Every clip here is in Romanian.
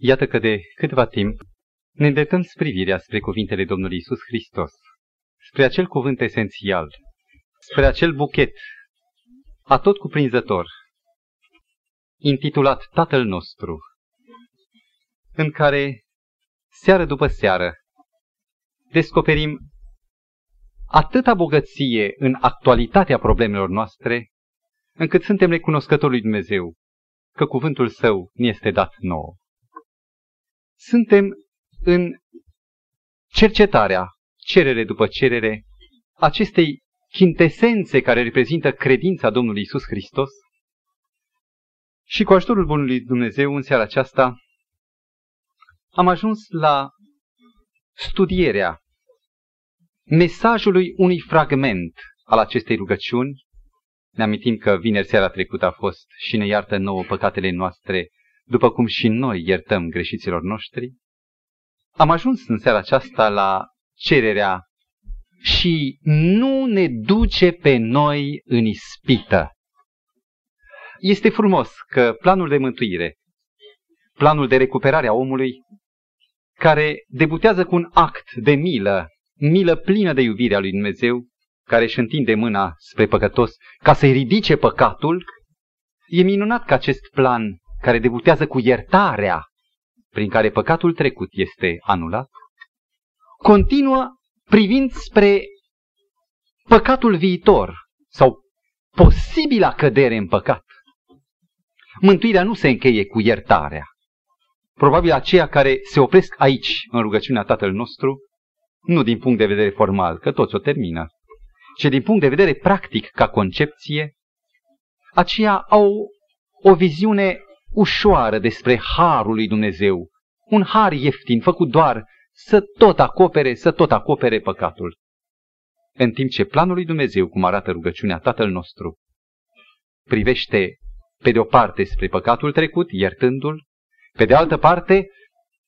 Iată că de câteva timp ne îndreptăm privirea spre cuvintele Domnului Isus Hristos, spre acel cuvânt esențial, spre acel buchet atot cuprinzător, intitulat Tatăl nostru, în care, seară după seară, descoperim atâta bogăție în actualitatea problemelor noastre, încât suntem recunoscători lui Dumnezeu că cuvântul său ne este dat nouă. Suntem în cercetarea, cerere după cerere, acestei chintesențe care reprezintă credința Domnului Isus Hristos și cu ajutorul Bunului Dumnezeu în seara aceasta am ajuns la studierea mesajului unui fragment al acestei rugăciuni. Ne amintim că vineri seara trecută a fost și ne iartă nouă păcatele noastre, după cum și noi iertăm greșiților noștri. Am ajuns în seara aceasta la cererea și nu ne duce pe noi în ispită. Este frumos că planul de mântuire, planul de recuperare a omului, care debutează cu un act de milă, milă plină de iubire a lui Dumnezeu, care își întinde mâna spre păcătos ca să-i ridice păcatul, e minunat că acest plan, care debutează cu iertarea, prin care păcatul trecut este anulat, continuă privind spre păcatul viitor sau posibila cădere în păcat. Mântuirea nu se încheie cu iertarea. Probabil aceia care se opresc aici în rugăciunea Tatăl nostru, nu din punct de vedere formal, că toți o termină, ci din punct de vedere practic ca concepție, aceia au o viziune ușoară despre harul lui Dumnezeu, un har ieftin făcut doar să tot acopere, să tot acopere păcatul. În timp ce planul lui Dumnezeu, cum arată rugăciunea Tatăl nostru, privește pe de o parte spre păcatul trecut, iertându-l, pe de altă parte,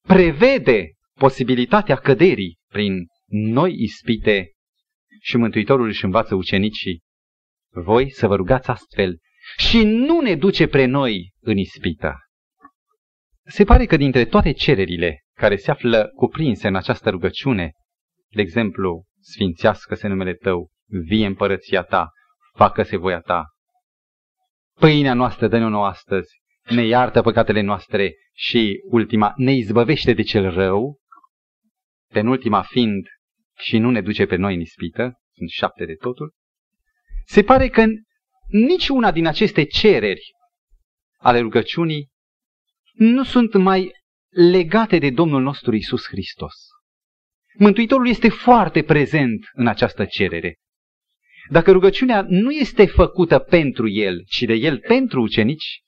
prevede posibilitatea căderii prin noi ispite și Mântuitorul își învață ucenicii, voi să vă rugați astfel și nu ne duce pre noi în ispită. Se pare că dintre toate cererile care se află cuprinse în această rugăciune, de exemplu, sfințească-se numele Tău, vie împărăția Ta, facă-se voia Ta. Pâinea noastră dă-ne nouă astăzi, ne iartă păcatele noastre și ultima, ne izbăvește de cel rău, penultima fiind și nu ne duce pe noi în ispită, sunt șapte de totul, se pare că nici una din aceste cereri ale rugăciunii nu sunt mai legate de Domnul nostru Isus Hristos. Mântuitorul este foarte prezent în această cerere. Dacă rugăciunea nu este făcută pentru el, ci de el pentru ucenici,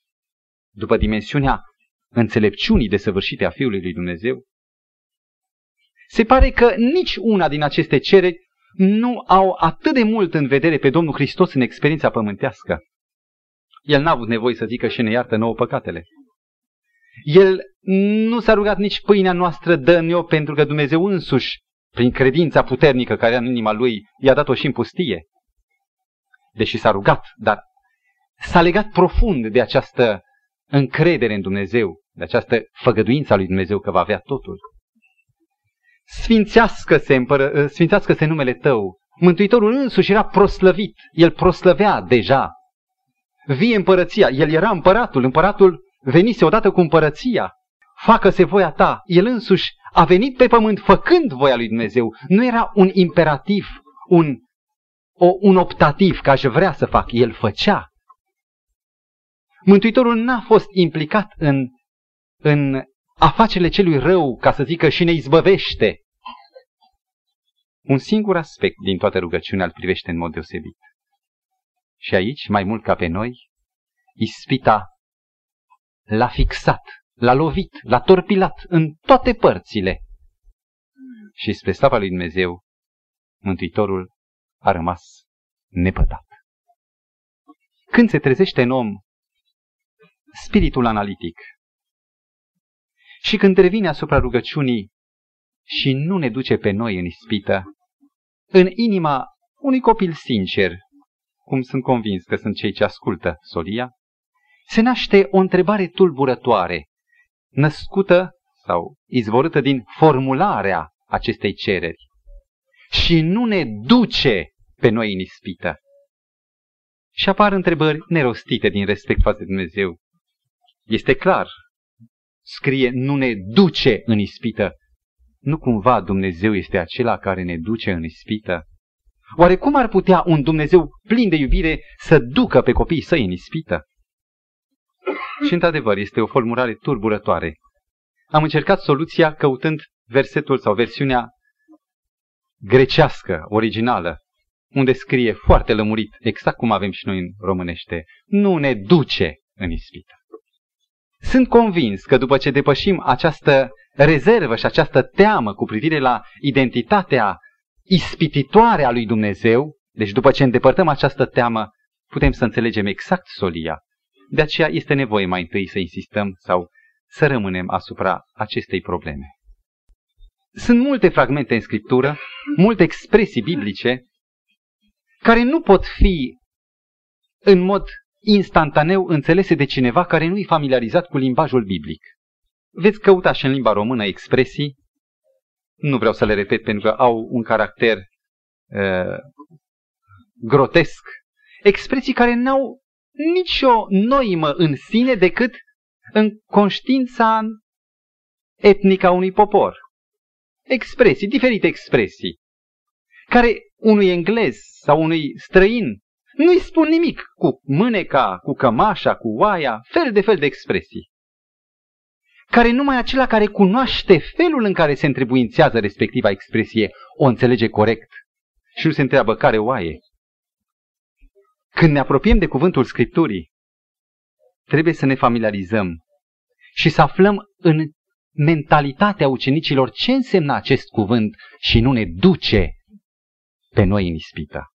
după dimensiunea înțelepciunii desăvârșite a Fiului lui Dumnezeu, se pare că nici una din aceste cereri nu au atât de mult în vedere pe Domnul Hristos în experiența pământească. El n-a avut nevoie să zică și ne iartă nouă păcatele. El nu s-a rugat nici pâinea noastră dă pentru că Dumnezeu însuși, prin credința puternică care era în inima lui, i-a dat-o și în pustie. Deși s-a rugat, dar s-a legat profund de această încredere în Dumnezeu, de această făgăduință a lui Dumnezeu că va avea totul. Sfințească-se, împără, sfințească-se numele tău. Mântuitorul însuși era proslăvit, el proslăvea deja. Vie împărăția, el era împăratul, împăratul venise odată cu împărăția. Facă-se voia ta. El însuși a venit pe pământ făcând voia lui Dumnezeu. Nu era un imperativ, un, o, un optativ, că aș vrea să fac. El făcea. Mântuitorul n-a fost implicat în, în afacerile celui rău, ca să zică și ne izbăvește. Un singur aspect din toată rugăciunea îl privește în mod deosebit. Și aici, mai mult ca pe noi, ispita l-a fixat, l-a lovit, l-a torpilat în toate părțile. Și spre slava lui Dumnezeu, Mântuitorul a rămas nepătat. Când se trezește în om spiritul analitic și când revine asupra rugăciunii și nu ne duce pe noi în ispită, în inima unui copil sincer, cum sunt convins că sunt cei ce ascultă solia, se naște o întrebare tulburătoare. născută sau izvorâtă din formularea acestei cereri și nu ne duce pe noi în ispită. Și apar întrebări nerostite din respect față de Dumnezeu. Este clar, scrie, nu ne duce în ispită. Nu cumva Dumnezeu este acela care ne duce în ispită? Oare cum ar putea un Dumnezeu plin de iubire să ducă pe copiii săi în ispită? Și într-adevăr este o formulare turburătoare. Am încercat soluția căutând versetul sau versiunea grecească, originală, unde scrie foarte lămurit, exact cum avem și noi în românește, nu ne duce în ispită. Sunt convins că după ce depășim această rezervă și această teamă cu privire la identitatea ispititoare a lui Dumnezeu, deci după ce îndepărtăm această teamă, putem să înțelegem exact solia. De aceea este nevoie mai întâi să insistăm sau să rămânem asupra acestei probleme. Sunt multe fragmente în Scriptură, multe expresii biblice, care nu pot fi în mod instantaneu înțelese de cineva care nu e familiarizat cu limbajul biblic. Veți căuta și în limba română expresii, nu vreau să le repet pentru că au un caracter uh, grotesc, expresii care n-au nicio noimă în sine decât în conștiința etnică a unui popor. Expresii, diferite expresii, care unui englez sau unui străin nu-i spun nimic cu mâneca, cu cămașa, cu oaia, fel de fel de expresii. Care numai acela care cunoaște felul în care se întrebuințează respectiva expresie o înțelege corect și nu se întreabă care oaie. Când ne apropiem de cuvântul Scripturii, trebuie să ne familiarizăm și să aflăm în mentalitatea ucenicilor ce însemna acest cuvânt și nu ne duce pe noi în ispită.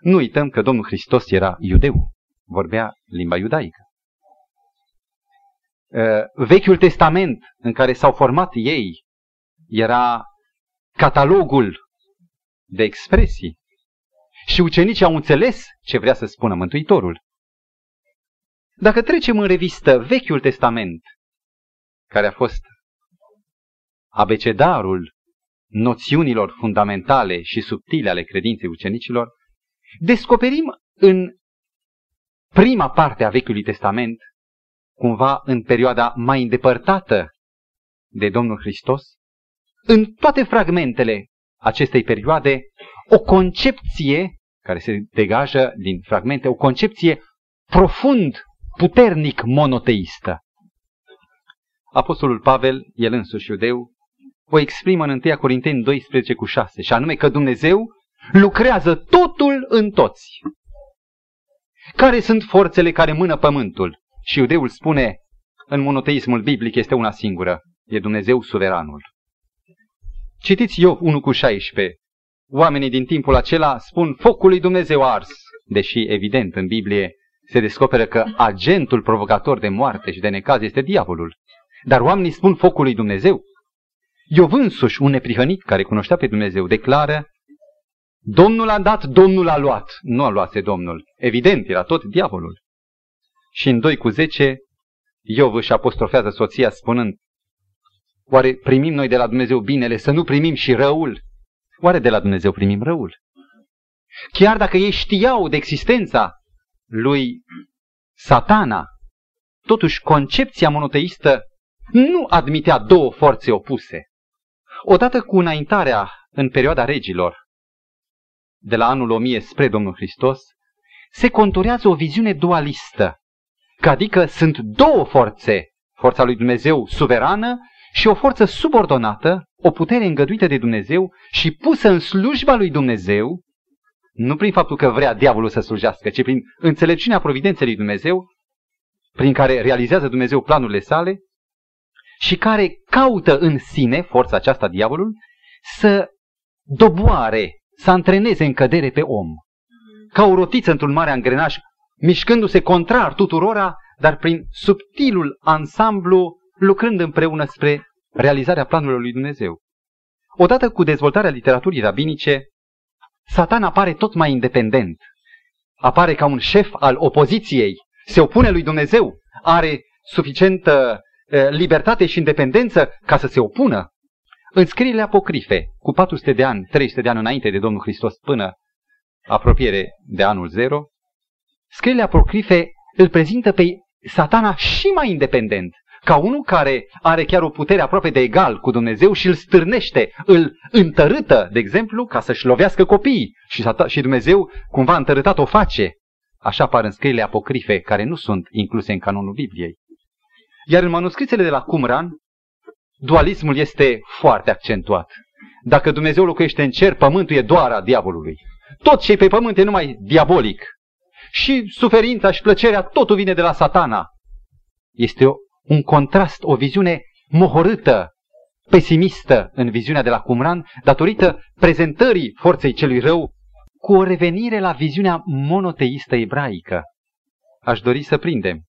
Nu uităm că Domnul Hristos era iudeu, vorbea limba iudaică. Uh, Vechiul Testament în care s-au format ei era catalogul de expresii și ucenicii au înțeles ce vrea să spună Mântuitorul. Dacă trecem în revistă Vechiul Testament, care a fost abecedarul noțiunilor fundamentale și subtile ale credinței ucenicilor, descoperim în prima parte a Vechiului Testament, cumva în perioada mai îndepărtată de Domnul Hristos, în toate fragmentele acestei perioade, o concepție care se degajă din fragmente, o concepție profund, puternic monoteistă. Apostolul Pavel, el însuși iudeu, o exprimă în 1 Corinteni 12 cu 6, și anume că Dumnezeu lucrează totul în toți. Care sunt forțele care mână pământul? Și iudeul spune, în monoteismul biblic este una singură, e Dumnezeu suveranul. Citiți Iov 1 cu 16. Oamenii din timpul acela spun focul lui Dumnezeu ars, deși evident în Biblie se descoperă că agentul provocator de moarte și de necaz este diavolul. Dar oamenii spun focul lui Dumnezeu. Iov însuși, un neprihănit care cunoștea pe Dumnezeu, declară Domnul a dat, Domnul a luat. Nu a luat Domnul. Evident, era tot diavolul. Și în 2 cu 10, Iov își apostrofează soția spunând, Oare primim noi de la Dumnezeu binele, să nu primim și răul? Oare de la Dumnezeu primim răul? Chiar dacă ei știau de existența lui satana, totuși concepția monoteistă nu admitea două forțe opuse. Odată cu înaintarea în perioada regilor, de la anul 1000 spre Domnul Hristos, se conturează o viziune dualistă, că adică sunt două forțe, forța lui Dumnezeu suverană și o forță subordonată, o putere îngăduită de Dumnezeu și pusă în slujba lui Dumnezeu, nu prin faptul că vrea diavolul să slujească, ci prin înțelepciunea providenței lui Dumnezeu, prin care realizează Dumnezeu planurile sale și care caută în sine, forța aceasta diavolul, să doboare să antreneze în cădere pe om. Ca o rotiță într-un mare angrenaj, mișcându-se contrar tuturora, dar prin subtilul ansamblu, lucrând împreună spre realizarea planurilor lui Dumnezeu. Odată cu dezvoltarea literaturii rabinice, Satan apare tot mai independent. Apare ca un șef al opoziției, se opune lui Dumnezeu, are suficientă libertate și independență ca să se opună. În scrierile apocrife, cu 400 de ani, 300 de ani înainte de Domnul Hristos până apropiere de anul zero, scrierile apocrife îl prezintă pe satana și mai independent, ca unul care are chiar o putere aproape de egal cu Dumnezeu și îl stârnește, îl întărâtă, de exemplu, ca să-și lovească copiii. Și, și Dumnezeu, cumva întărâtat, o face. Așa apar în scrierile apocrife, care nu sunt incluse în canonul Bibliei. Iar în manuscrisele de la Qumran, dualismul este foarte accentuat. Dacă Dumnezeu locuiește în cer, pământul e doar a diavolului. Tot ce e pe pământ e numai diabolic. Și suferința și plăcerea, totul vine de la satana. Este o, un contrast, o viziune mohorâtă, pesimistă în viziunea de la Qumran, datorită prezentării forței celui rău cu o revenire la viziunea monoteistă ebraică. Aș dori să prindem.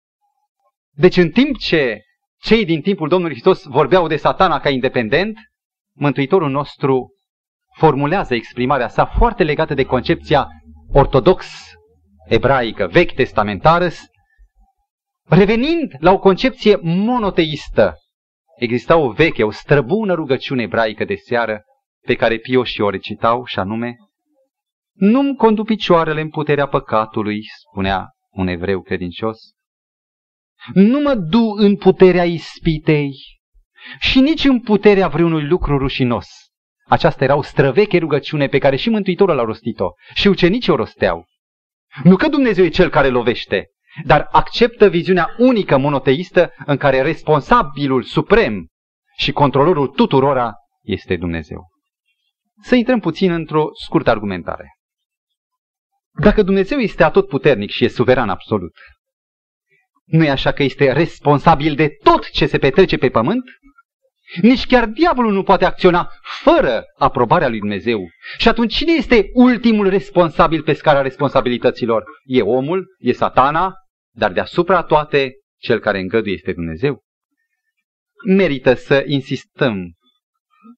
Deci în timp ce cei din timpul Domnului Hristos vorbeau de satana ca independent, Mântuitorul nostru formulează exprimarea sa foarte legată de concepția ortodox ebraică, vechi testamentară, revenind la o concepție monoteistă. Exista o veche, o străbună rugăciune ebraică de seară pe care pioșii o recitau și anume Nu-mi condu picioarele în puterea păcatului, spunea un evreu credincios, nu mă du în puterea ispitei și nici în puterea vreunui lucru rușinos. Aceasta era o străveche rugăciune pe care și Mântuitorul a rostit-o și ucenicii o rosteau. Nu că Dumnezeu e cel care lovește, dar acceptă viziunea unică monoteistă în care responsabilul suprem și controlorul tuturora este Dumnezeu. Să intrăm puțin într-o scurtă argumentare. Dacă Dumnezeu este atotputernic și e suveran absolut, nu e așa că este responsabil de tot ce se petrece pe pământ? Nici chiar diavolul nu poate acționa fără aprobarea lui Dumnezeu. Și atunci cine este ultimul responsabil pe scara responsabilităților? E omul, e satana, dar deasupra toate, cel care îngăduie este Dumnezeu. Merită să insistăm,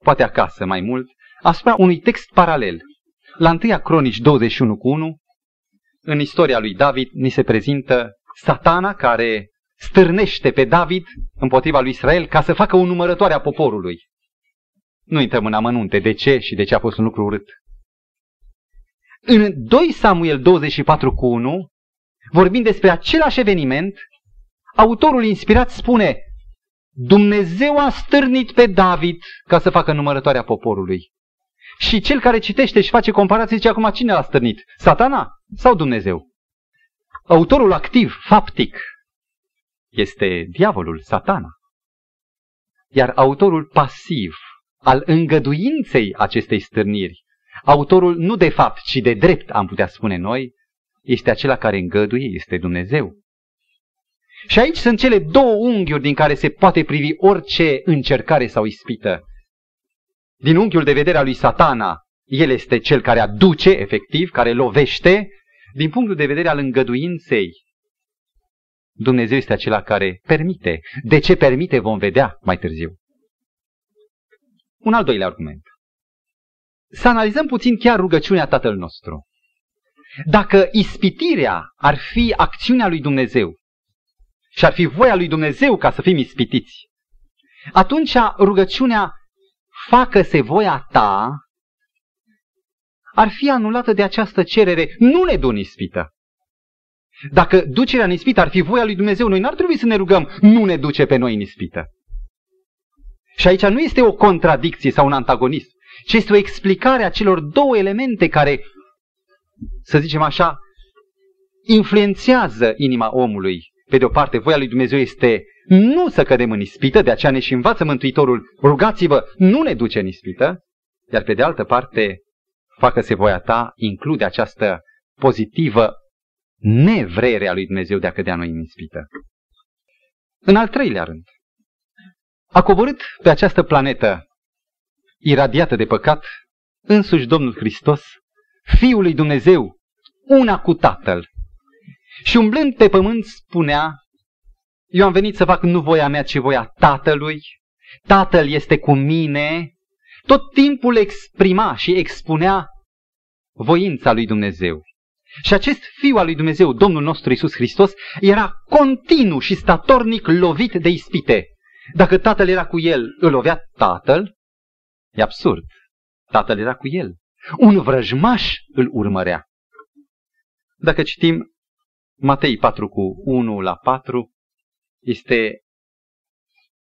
poate acasă mai mult, asupra unui text paralel. La 1 Cronici 21 cu 1, în istoria lui David, ni se prezintă satana care stârnește pe David împotriva lui Israel ca să facă o numărătoare a poporului. Nu intrăm în amănunte de ce și de ce a fost un lucru urât. În 2 Samuel 24 cu 1, vorbind despre același eveniment, autorul inspirat spune Dumnezeu a stârnit pe David ca să facă numărătoarea poporului. Și cel care citește și face comparație zice acum cine l-a stârnit? Satana sau Dumnezeu? Autorul activ, faptic, este diavolul, satana. Iar autorul pasiv al îngăduinței acestei stârniri, autorul nu de fapt, ci de drept, am putea spune noi, este acela care îngăduie, este Dumnezeu. Și aici sunt cele două unghiuri din care se poate privi orice încercare sau ispită. Din unghiul de vedere al lui satana, el este cel care aduce, efectiv, care lovește, din punctul de vedere al îngăduinței, Dumnezeu este acela care permite. De ce permite vom vedea mai târziu. Un al doilea argument. Să analizăm puțin chiar rugăciunea Tatăl nostru. Dacă ispitirea ar fi acțiunea lui Dumnezeu și ar fi voia lui Dumnezeu ca să fim ispitiți, atunci rugăciunea facă-se voia ta ar fi anulată de această cerere, nu ne du ispită. Dacă ducerea în ispită ar fi voia lui Dumnezeu, noi n-ar trebui să ne rugăm, nu ne duce pe noi în ispită. Și aici nu este o contradicție sau un antagonism, ci este o explicare a celor două elemente care, să zicem așa, influențează inima omului. Pe de o parte, voia lui Dumnezeu este nu să cădem în ispită, de aceea ne și învață Mântuitorul, rugați-vă, nu ne duce în ispită, iar pe de altă parte, facă-se voia ta, include această pozitivă nevrerea lui Dumnezeu de a cădea noi în ispită. În al treilea rând, a coborât pe această planetă iradiată de păcat însuși Domnul Hristos, Fiul lui Dumnezeu, una cu Tatăl. Și umblând pe pământ spunea, eu am venit să fac nu voia mea, ci voia Tatălui. Tatăl este cu mine, tot timpul exprima și expunea voința lui Dumnezeu. Și acest fiu al lui Dumnezeu, Domnul nostru Isus Hristos, era continuu și statornic lovit de ispite. Dacă tatăl era cu el, îl lovea tatăl? E absurd. Tatăl era cu el. Un vrăjmaș îl urmărea. Dacă citim Matei 4 cu 1 la 4, este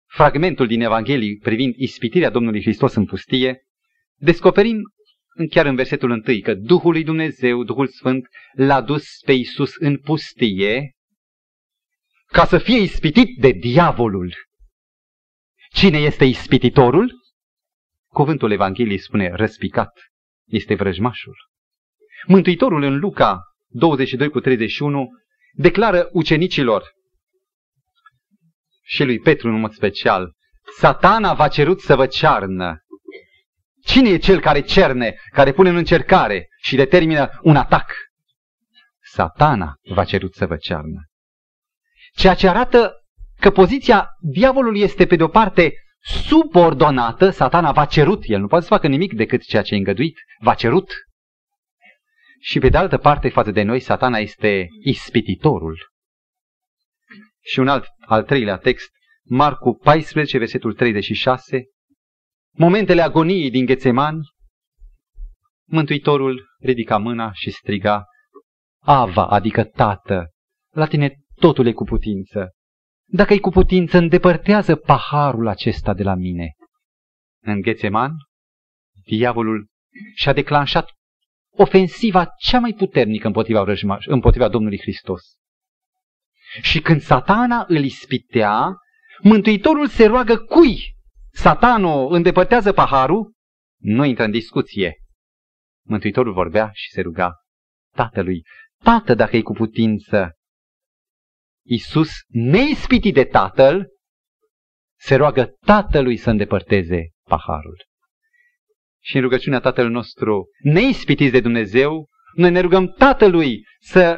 fragmentul din Evanghelie privind ispitirea Domnului Hristos în pustie, descoperim chiar în versetul 1 că Duhul lui Dumnezeu, Duhul Sfânt, l-a dus pe Iisus în pustie ca să fie ispitit de diavolul. Cine este ispititorul? Cuvântul Evangheliei spune răspicat, este vrăjmașul. Mântuitorul în Luca 22 cu 31 declară ucenicilor și lui Petru în mod special, satana v-a cerut să vă cearnă. Cine e cel care cerne, care pune în încercare și determină un atac? Satana v-a cerut să vă cearnă. Ceea ce arată că poziția diavolului este pe de o parte subordonată, satana v-a cerut, el nu poate să facă nimic decât ceea ce e îngăduit, v-a cerut. Și pe de altă parte, față de noi, satana este ispititorul. Și un alt, al treilea text, Marcu 14, versetul 36, momentele agoniei din Ghețeman, Mântuitorul ridica mâna și striga, Ava, adică Tată, la tine totul e cu putință. Dacă e cu putință, îndepărtează paharul acesta de la mine. În Ghețeman, diavolul și-a declanșat ofensiva cea mai puternică împotriva, răjmaș, împotriva Domnului Hristos. Și când satana îl ispitea, Mântuitorul se roagă cui? Satanul îndepărtează paharul? Nu intră în discuție. Mântuitorul vorbea și se ruga Tatălui, Tată, dacă e cu putință. Iisus, neispitit de Tatăl, se roagă Tatălui să îndepărteze paharul. Și în rugăciunea Tatăl nostru, neispitiți de Dumnezeu, noi ne rugăm Tatălui să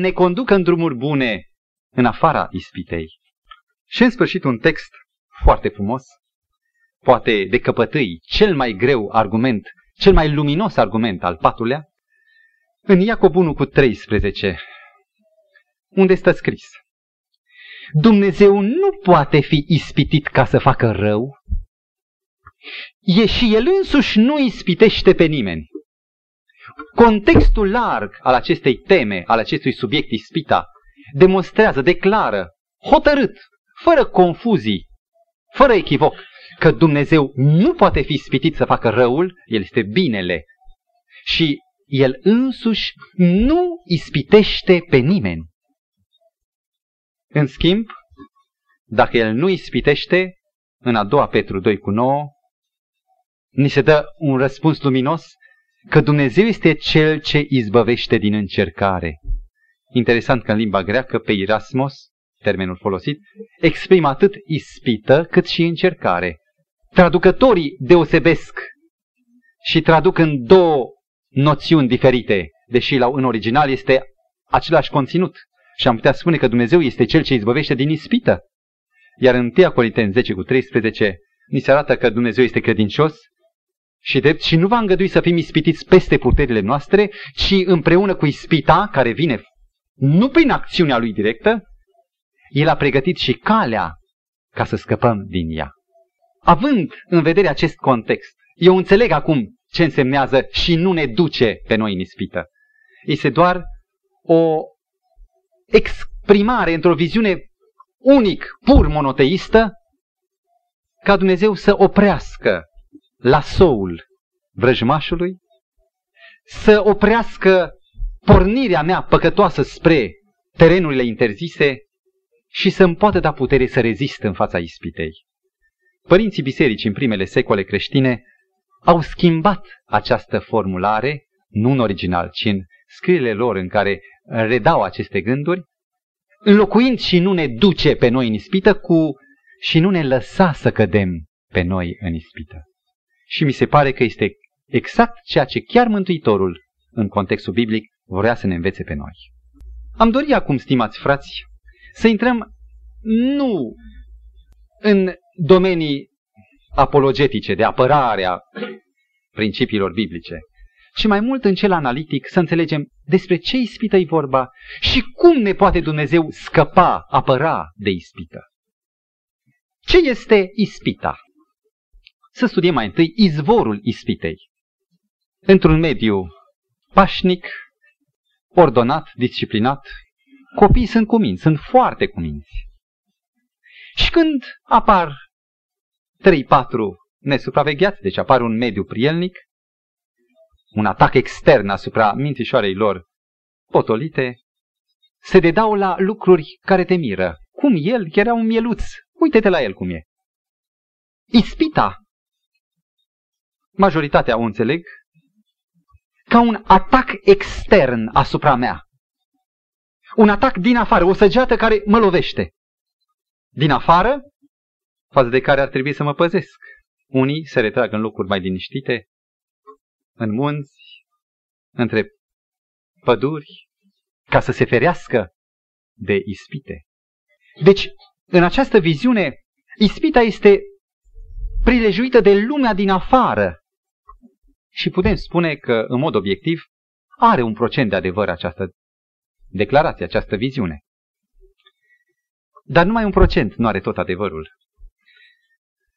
ne conducă în drumuri bune, în afara ispitei. Și în sfârșit un text foarte frumos, poate de căpătâi, cel mai greu argument, cel mai luminos argument al patulea, în Iacob 1 cu 13, unde stă scris. Dumnezeu nu poate fi ispitit ca să facă rău, e și el însuși nu ispitește pe nimeni. Contextul larg al acestei teme, al acestui subiect ispita, demonstrează, declară, hotărât, fără confuzii, fără echivoc, că Dumnezeu nu poate fi spitit să facă răul, El este binele. Și El însuși nu ispitește pe nimeni. În schimb, dacă El nu ispitește, în a doua Petru 2 cu 9, ni se dă un răspuns luminos că Dumnezeu este Cel ce izbăvește din încercare. Interesant că în limba greacă, pe Erasmus, termenul folosit, exprimă atât ispită cât și încercare. Traducătorii deosebesc și traduc în două noțiuni diferite, deși la, în original este același conținut. Și am putea spune că Dumnezeu este Cel ce izbăvește din ispită. Iar în 1 Corinteni 10 cu 13 ni se arată că Dumnezeu este credincios și drept și nu va îngădui să fim ispitiți peste puterile noastre, ci împreună cu ispita care vine nu prin acțiunea lui directă, el a pregătit și calea ca să scăpăm din ea. Având în vedere acest context, eu înțeleg acum ce însemnează și nu ne duce pe noi în ispită. Este doar o exprimare într-o viziune unic, pur monoteistă, ca Dumnezeu să oprească la soul vrăjmașului, să oprească pornirea mea păcătoasă spre terenurile interzise și să-mi poată da putere să rezist în fața ispitei. Părinții biserici în primele secole creștine au schimbat această formulare, nu în original, ci în scrierile lor în care redau aceste gânduri, înlocuind și nu ne duce pe noi în ispită cu și nu ne lăsa să cădem pe noi în ispită. Și mi se pare că este exact ceea ce chiar Mântuitorul, în contextul biblic, vrea să ne învețe pe noi. Am dorit acum, stimați frați, să intrăm nu în domenii apologetice, de apărare a principiilor biblice, ci mai mult în cel analitic să înțelegem despre ce ispită e vorba și cum ne poate Dumnezeu scăpa, apăra de ispită. Ce este ispita? Să studiem mai întâi izvorul ispitei. Într-un mediu pașnic, ordonat, disciplinat, copiii sunt cuminți, sunt foarte cuminți. Și când apar 3-4 nesupravegheați, deci apare un mediu prielnic, un atac extern asupra mintișoarei lor potolite, se dedau la lucruri care te miră. Cum el era un mieluț. Uite-te la el cum e. Ispita. Majoritatea o înțeleg ca un atac extern asupra mea. Un atac din afară, o săgeată care mă lovește. Din afară, față de care ar trebui să mă păzesc. Unii se retrag în locuri mai liniștite, în munți, între păduri, ca să se ferească de ispite. Deci, în această viziune, ispita este prilejuită de lumea din afară. Și putem spune că, în mod obiectiv, are un procent de adevăr această declarație, această viziune. Dar numai un procent nu are tot adevărul.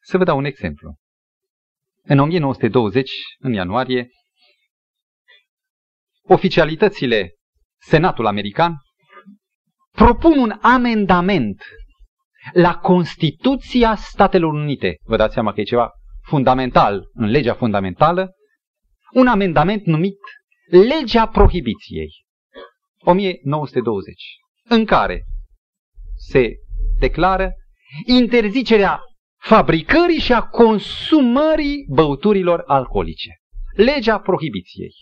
Să vă dau un exemplu. În 1920, în ianuarie, oficialitățile Senatul American propun un amendament la Constituția Statelor Unite. Vă dați seama că e ceva fundamental în legea fundamentală, un amendament numit Legea Prohibiției, 1920, în care se declară interzicerea fabricării și a consumării băuturilor alcoolice. Legea prohibiției.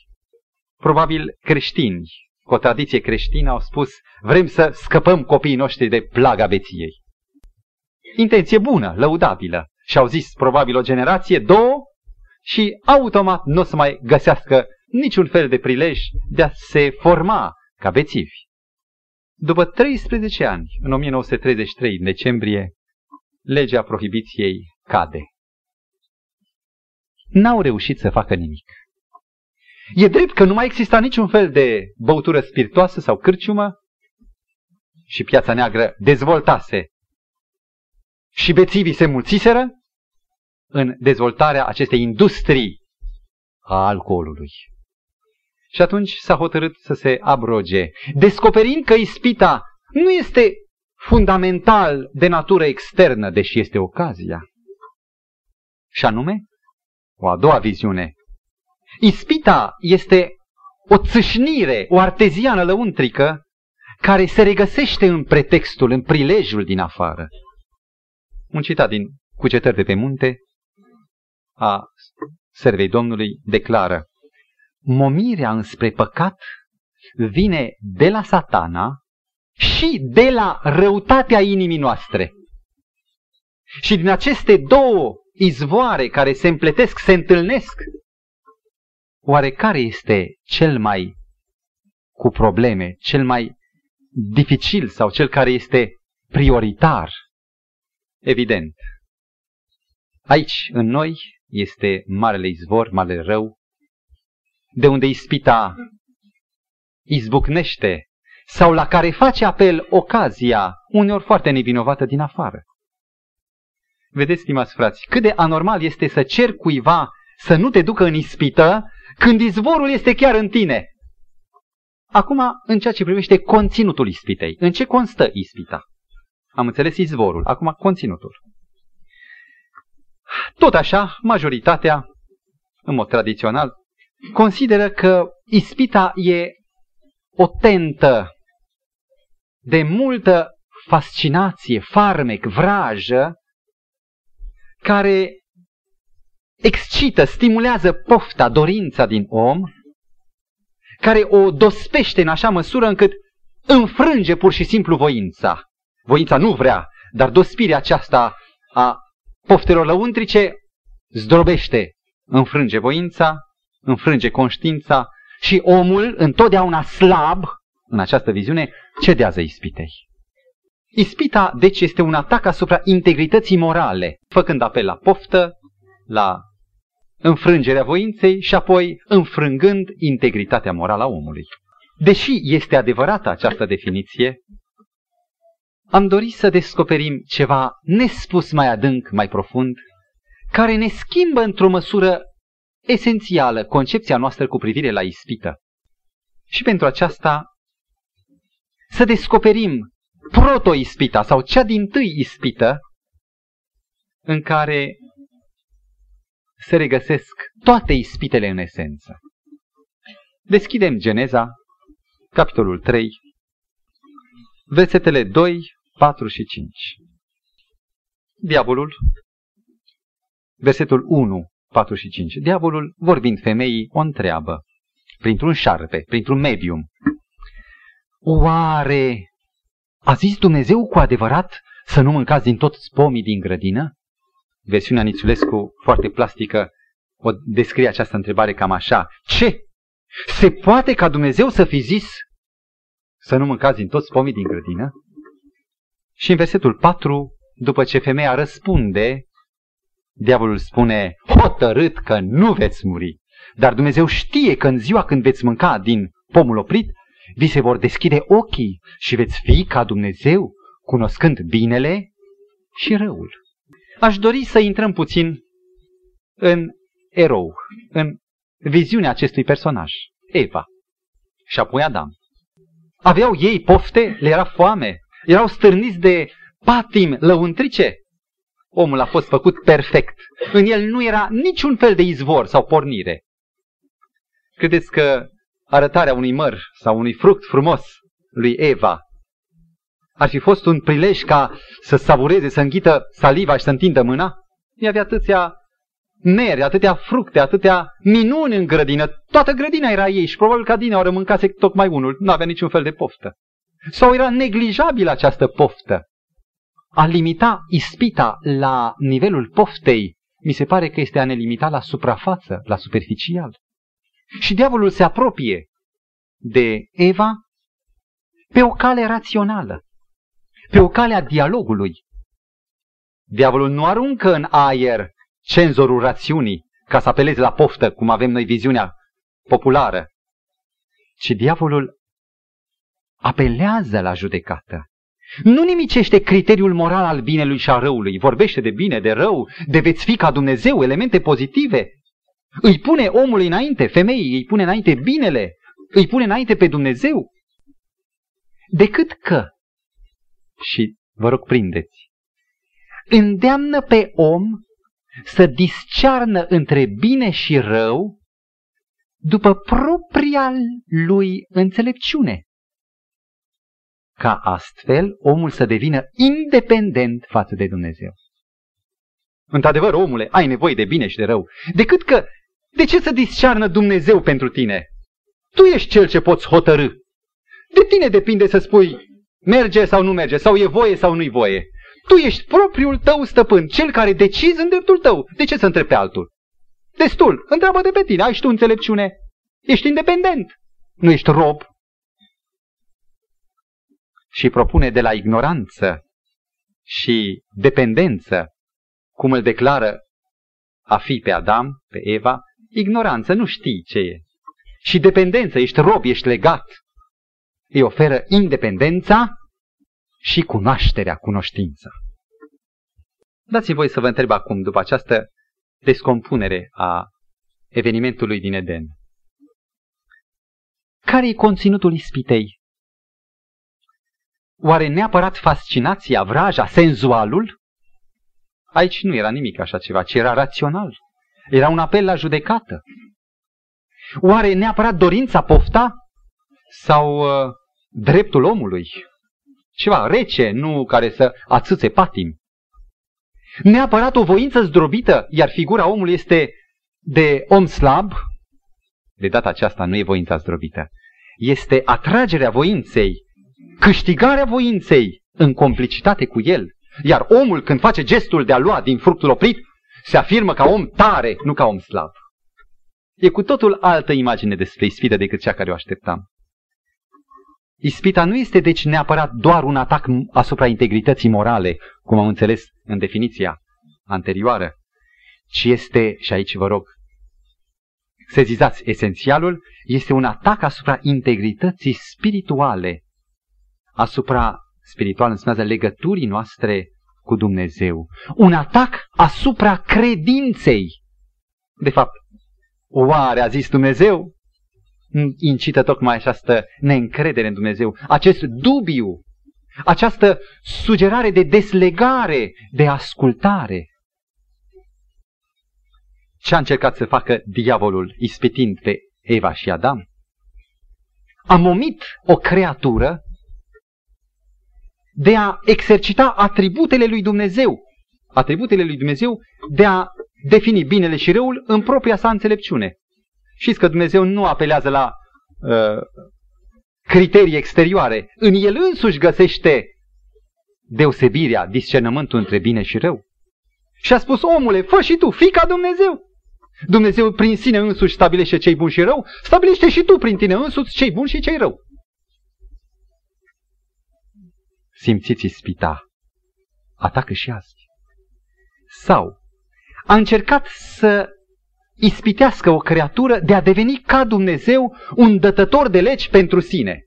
Probabil creștini, cu o tradiție creștină, au spus vrem să scăpăm copiii noștri de plaga beției. Intenție bună, lăudabilă. Și au zis probabil o generație, două, și automat nu o să mai găsească niciun fel de prilej de a se forma ca bețivi. După 13 ani, în 1933, în decembrie, legea prohibiției cade. N-au reușit să facă nimic. E drept că nu mai exista niciun fel de băutură spiritoasă sau cârciumă și piața neagră dezvoltase și bețivii se mulțiseră în dezvoltarea acestei industrii a alcoolului. Și atunci s-a hotărât să se abroge, descoperind că ispita nu este fundamental de natură externă, deși este ocazia. Și anume, o a doua viziune. Ispita este o țâșnire, o arteziană lăuntrică, care se regăsește în pretextul, în prilejul din afară. Un citat din Cucetări de pe munte a servei Domnului declară Momirea înspre păcat vine de la satana și de la răutatea inimii noastre. Și din aceste două izvoare care se împletesc, se întâlnesc, oare care este cel mai cu probleme, cel mai dificil sau cel care este prioritar? Evident. Aici, în noi, este marele izvor, marele rău, de unde ispita izbucnește sau la care face apel ocazia, uneori foarte nevinovată din afară. Vedeți, stimați frați, cât de anormal este să cer cuiva să nu te ducă în ispită când izvorul este chiar în tine. Acum, în ceea ce privește conținutul ispitei, în ce constă ispita? Am înțeles izvorul, acum conținutul. Tot așa, majoritatea, în mod tradițional, consideră că ispita e o tentă de multă fascinație, farmec, vrajă, care excită, stimulează pofta, dorința din om, care o dospește în așa măsură încât înfrânge pur și simplu voința. Voința nu vrea, dar dospirea aceasta a poftelor lăuntrice zdrobește, înfrânge voința, înfrânge conștiința și omul, întotdeauna slab, în această viziune, cedează ispitei. Ispita, deci, este un atac asupra integrității morale, făcând apel la poftă, la înfrângerea voinței și apoi înfrângând integritatea morală a omului. Deși este adevărată această definiție, am dorit să descoperim ceva nespus mai adânc, mai profund, care ne schimbă într-o măsură esențială concepția noastră cu privire la ispită. Și pentru aceasta să descoperim proto-ispita sau cea din tâi ispită în care se regăsesc toate ispitele în esență. Deschidem Geneza, capitolul 3, versetele 2, 4 și 5. Diavolul, versetul 1, 4 și 5. Diavolul, vorbind femeii, o întreabă, printr-un șarpe, printr-un medium. Oare a zis Dumnezeu cu adevărat să nu mâncați din toți pomii din grădină? Versiunea Nițulescu, foarte plastică, o descrie această întrebare cam așa. Ce? Se poate ca Dumnezeu să fi zis să nu mâncați din toți pomii din grădină? Și în versetul 4, după ce femeia răspunde, diavolul spune, hotărât că nu veți muri. Dar Dumnezeu știe că în ziua când veți mânca din pomul oprit, vi se vor deschide ochii și veți fi ca Dumnezeu, cunoscând binele și răul. Aș dori să intrăm puțin în erou, în viziunea acestui personaj, Eva și apoi Adam. Aveau ei pofte, le era foame, erau stârniți de patim lăuntrice. Omul a fost făcut perfect. În el nu era niciun fel de izvor sau pornire. Credeți că arătarea unui măr sau unui fruct frumos lui Eva ar fi fost un prilej ca să savureze, să înghită saliva și să întindă mâna? Ea avea atâția mere, atâtea fructe, atâtea minuni în grădină. Toată grădina era ei și probabil că din au mâncase tocmai unul. Nu avea niciun fel de poftă. Sau era neglijabilă această poftă. A limita ispita la nivelul poftei, mi se pare că este a ne limita la suprafață, la superficial. Și diavolul se apropie de Eva pe o cale rațională, pe o cale a dialogului. Diavolul nu aruncă în aer cenzorul rațiunii ca să apeleze la poftă, cum avem noi viziunea populară, ci diavolul apelează la judecată. Nu nimicește criteriul moral al binelui și a răului. Vorbește de bine, de rău, de veți fi ca Dumnezeu, elemente pozitive. Îi pune omului înainte, femeii, îi pune înainte binele, îi pune înainte pe Dumnezeu. Decât că, și vă rog prindeți, îndeamnă pe om să discearnă între bine și rău după propria lui înțelepciune. Ca astfel omul să devină independent față de Dumnezeu. Într-adevăr, omule, ai nevoie de bine și de rău. Decât că, de ce să discearnă Dumnezeu pentru tine? Tu ești cel ce poți hotărâ. De tine depinde să spui merge sau nu merge, sau e voie sau nu-i voie. Tu ești propriul tău stăpân, cel care decizi în dreptul tău. De ce să întrebi pe altul? Destul, întreabă de pe tine, ai și tu înțelepciune. Ești independent, nu ești rob. Și propune de la ignoranță și dependență, cum îl declară a fi pe Adam, pe Eva, ignoranță, nu știi ce e. Și dependență, ești rob, ești legat. Îi oferă independența și cunoașterea, cunoștința. Dați-mi voi să vă întreb acum, după această descompunere a evenimentului din Eden. Care e conținutul ispitei? Oare neapărat fascinația, vraja, senzualul? Aici nu era nimic așa ceva, ci era rațional. Era un apel la judecată. Oare neapărat dorința, pofta? Sau uh, dreptul omului? Ceva rece, nu care să atâțe patim. Neapărat o voință zdrobită, iar figura omului este de om slab. De data aceasta nu e voința zdrobită. Este atragerea voinței, câștigarea voinței în complicitate cu el. Iar omul când face gestul de a lua din fructul oprit, se afirmă ca om tare, nu ca om slab. E cu totul altă imagine despre ispită decât cea care o așteptam. Ispita nu este deci neapărat doar un atac asupra integrității morale, cum am înțeles în definiția anterioară, ci este, și aici vă rog, sezizați esențialul, este un atac asupra integrității spirituale, asupra spiritual înseamnă legăturii noastre cu Dumnezeu. Un atac asupra credinței. De fapt, oare a zis Dumnezeu? Incită tocmai această neîncredere în Dumnezeu, acest dubiu, această sugerare de deslegare, de ascultare. Ce a încercat să facă diavolul ispitind pe Eva și Adam? A momit o creatură de a exercita atributele lui Dumnezeu, atributele lui Dumnezeu de a defini binele și răul în propria sa înțelepciune. Știți că Dumnezeu nu apelează la uh, criterii exterioare. În el însuși găsește deosebirea, discernământul între bine și rău. Și a spus, omule, fă și tu, fica Dumnezeu. Dumnezeu prin sine însuși stabilește cei buni și rău, stabilește și tu prin tine însuți cei buni și cei rău. Simțiți ispita. Atacă și azi. Sau a încercat să ispitească o creatură de a deveni ca Dumnezeu un dătător de legi pentru sine.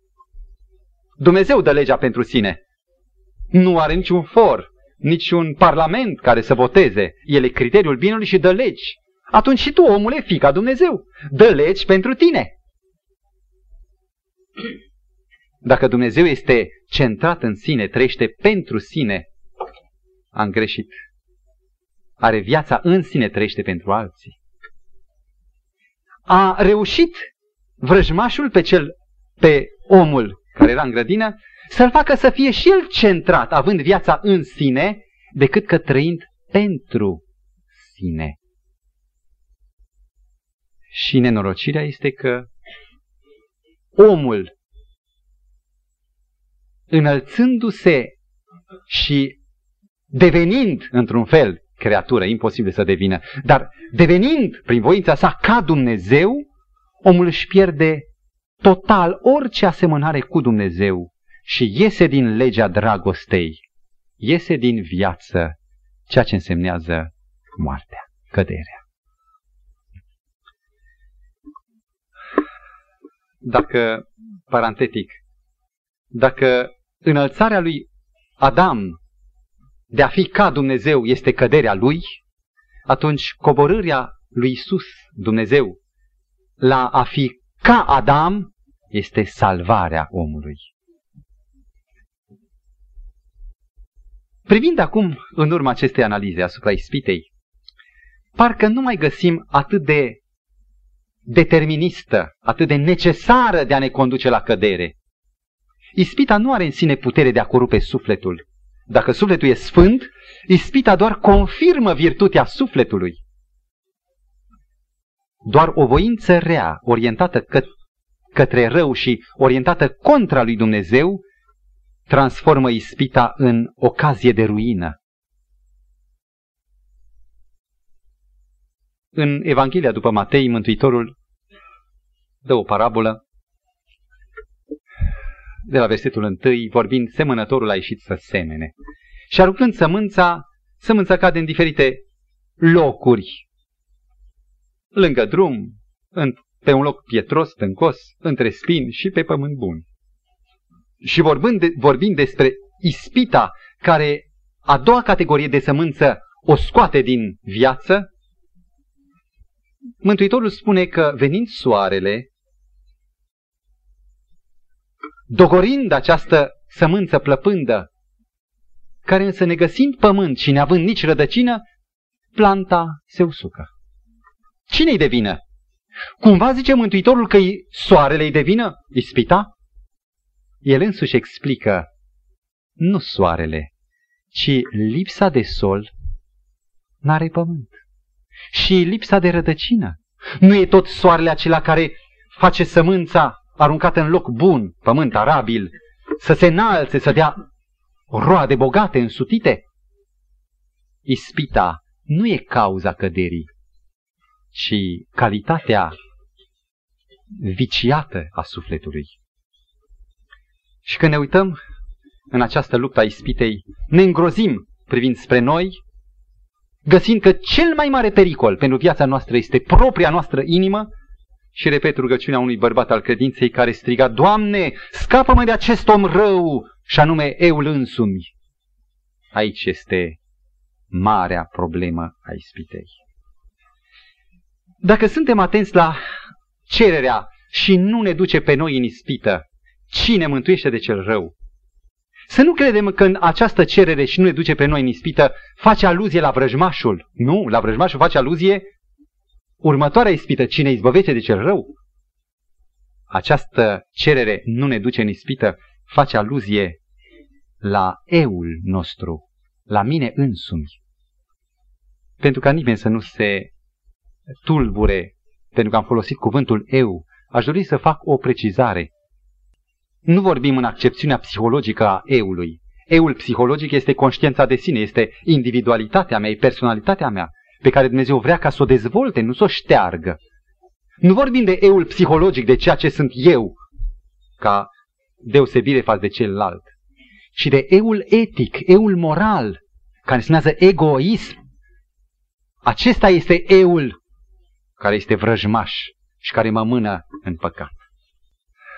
Dumnezeu dă legea pentru sine. Nu are niciun for, niciun parlament care să voteze. El e criteriul binului și dă legi. Atunci și tu, omule, fica Dumnezeu, dă legi pentru tine. Dacă Dumnezeu este centrat în sine, trăiește pentru sine, am greșit. Are viața în sine, trăiește pentru alții. A reușit vrăjmașul pe cel, pe omul care era în grădină, să-l facă să fie și el centrat, având viața în sine, decât că trăind pentru sine. Și nenorocirea este că omul, înălțându-se și devenind într-un fel creatură, imposibil să devină, dar devenind prin voința sa ca Dumnezeu, omul își pierde total orice asemănare cu Dumnezeu și iese din legea dragostei, iese din viață ceea ce însemnează moartea, căderea. Dacă, parantetic, dacă înălțarea lui Adam de a fi ca Dumnezeu este căderea lui, atunci coborârea lui Isus, Dumnezeu, la a fi ca Adam este salvarea omului. Privind acum în urma acestei analize asupra ispitei, parcă nu mai găsim atât de deterministă, atât de necesară de a ne conduce la cădere. Ispita nu are în sine putere de a corupe sufletul. Dacă sufletul e sfânt, ispita doar confirmă virtutea sufletului. Doar o voință rea, orientată că, către rău și orientată contra lui Dumnezeu, transformă ispita în ocazie de ruină. În Evanghelia după Matei, Mântuitorul dă o parabolă de la versetul 1, vorbind, semănătorul a ieșit să semene. Și aruncând sămânța, sămânța cade în diferite locuri. Lângă drum, în, pe un loc pietros, stâncos, între spini și pe pământ bun. Și vorbind, de, vorbind despre ispita care a doua categorie de sămânță o scoate din viață, Mântuitorul spune că venind soarele, dogorind această sămânță plăpândă, care însă negăsind pământ și neavând nici rădăcină, planta se usucă. Cine-i de vină? Cumva zice Mântuitorul că soarele-i de vină? Ispita? El însuși explică, nu soarele, ci lipsa de sol n-are pământ. Și lipsa de rădăcină. Nu e tot soarele acela care face sămânța aruncată în loc bun, pământ arabil, să se înalțe, să dea roade bogate, însutite? Ispita nu e cauza căderii, ci calitatea viciată a sufletului. Și când ne uităm în această luptă a ispitei, ne îngrozim privind spre noi, găsind că cel mai mare pericol pentru viața noastră este propria noastră inimă și repet rugăciunea unui bărbat al credinței care striga, Doamne, scapă-mă de acest om rău și anume eul însumi. Aici este marea problemă a ispitei. Dacă suntem atenți la cererea și nu ne duce pe noi în ispită, cine mântuiește de cel rău? Să nu credem că în această cerere și nu ne duce pe noi în ispită face aluzie la vrăjmașul. Nu, la vrăjmașul face aluzie următoarea ispită, cine izbăvește de cel rău. Această cerere nu ne duce în ispită, face aluzie la eul nostru, la mine însumi. Pentru ca nimeni să nu se tulbure, pentru că am folosit cuvântul eu, aș dori să fac o precizare. Nu vorbim în accepțiunea psihologică a eului. Eul psihologic este conștiința de sine, este individualitatea mea, e personalitatea mea, pe care Dumnezeu vrea ca să o dezvolte, nu să o șteargă. Nu vorbim de eul psihologic, de ceea ce sunt eu, ca deosebire față de celălalt, ci de eul etic, eul moral, care înseamnă egoism. Acesta este eul care este vrăjmaș și care mă mână în păcat.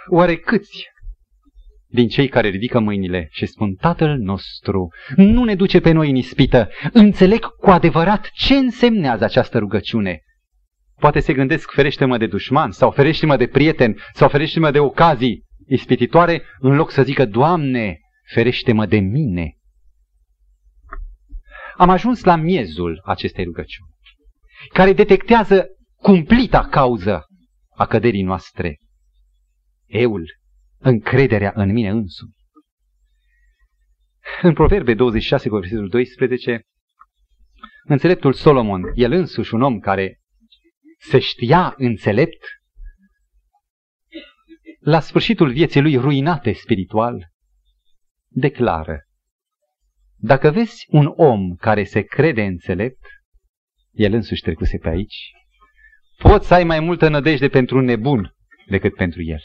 Oare câți din cei care ridică mâinile și spun Tatăl nostru, nu ne duce pe noi în ispită, înțeleg cu adevărat ce însemnează această rugăciune. Poate se gândesc, ferește-mă de dușman, sau ferește-mă de prieten, sau ferește-mă de ocazii ispititoare, în loc să zică, Doamne, ferește-mă de mine. Am ajuns la miezul acestei rugăciuni, care detectează cumplita cauză a căderii noastre. Eul, încrederea în mine însumi. În Proverbe 26, cu versetul 12, înțeleptul Solomon, el însuși un om care se știa înțelept, la sfârșitul vieții lui ruinate spiritual, declară, dacă vezi un om care se crede înțelept, el însuși trecuse pe aici, poți să ai mai multă nădejde pentru un nebun decât pentru el.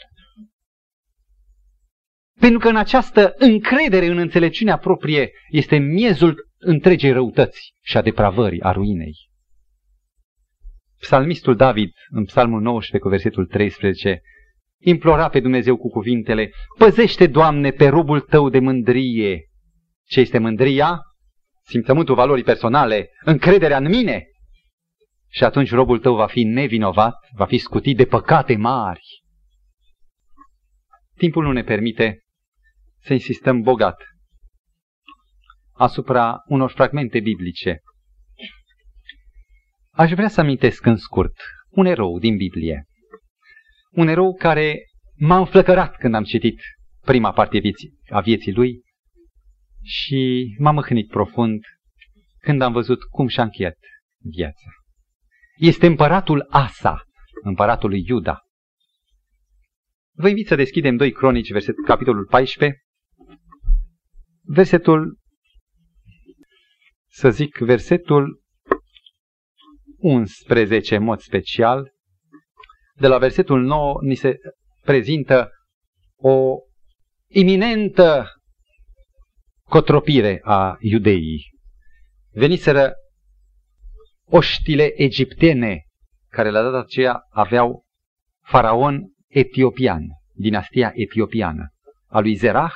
Pentru că în această încredere în înțelepciunea proprie este miezul întregei răutăți și a depravării, a ruinei. Psalmistul David, în psalmul 19 cu versetul 13, implora pe Dumnezeu cu cuvintele, Păzește, Doamne, pe robul tău de mândrie. Ce este mândria? Simțământul valorii personale, încrederea în mine. Și atunci robul tău va fi nevinovat, va fi scutit de păcate mari. Timpul nu ne permite să insistăm bogat asupra unor fragmente biblice. Aș vrea să amintesc în scurt un erou din Biblie. Un erou care m-a înflăcărat când am citit prima parte a vieții lui și m-a măhnit profund când am văzut cum și-a încheiat viața. Este împăratul Asa, împăratul lui Iuda. Vă invit să deschidem 2 Cronici, verset, capitolul 14, versetul, să zic, versetul 11 în mod special. De la versetul 9 ni se prezintă o iminentă cotropire a iudeii. Veniseră oștile egiptene, care la data aceea aveau faraon etiopian, dinastia etiopiană, a lui Zerah,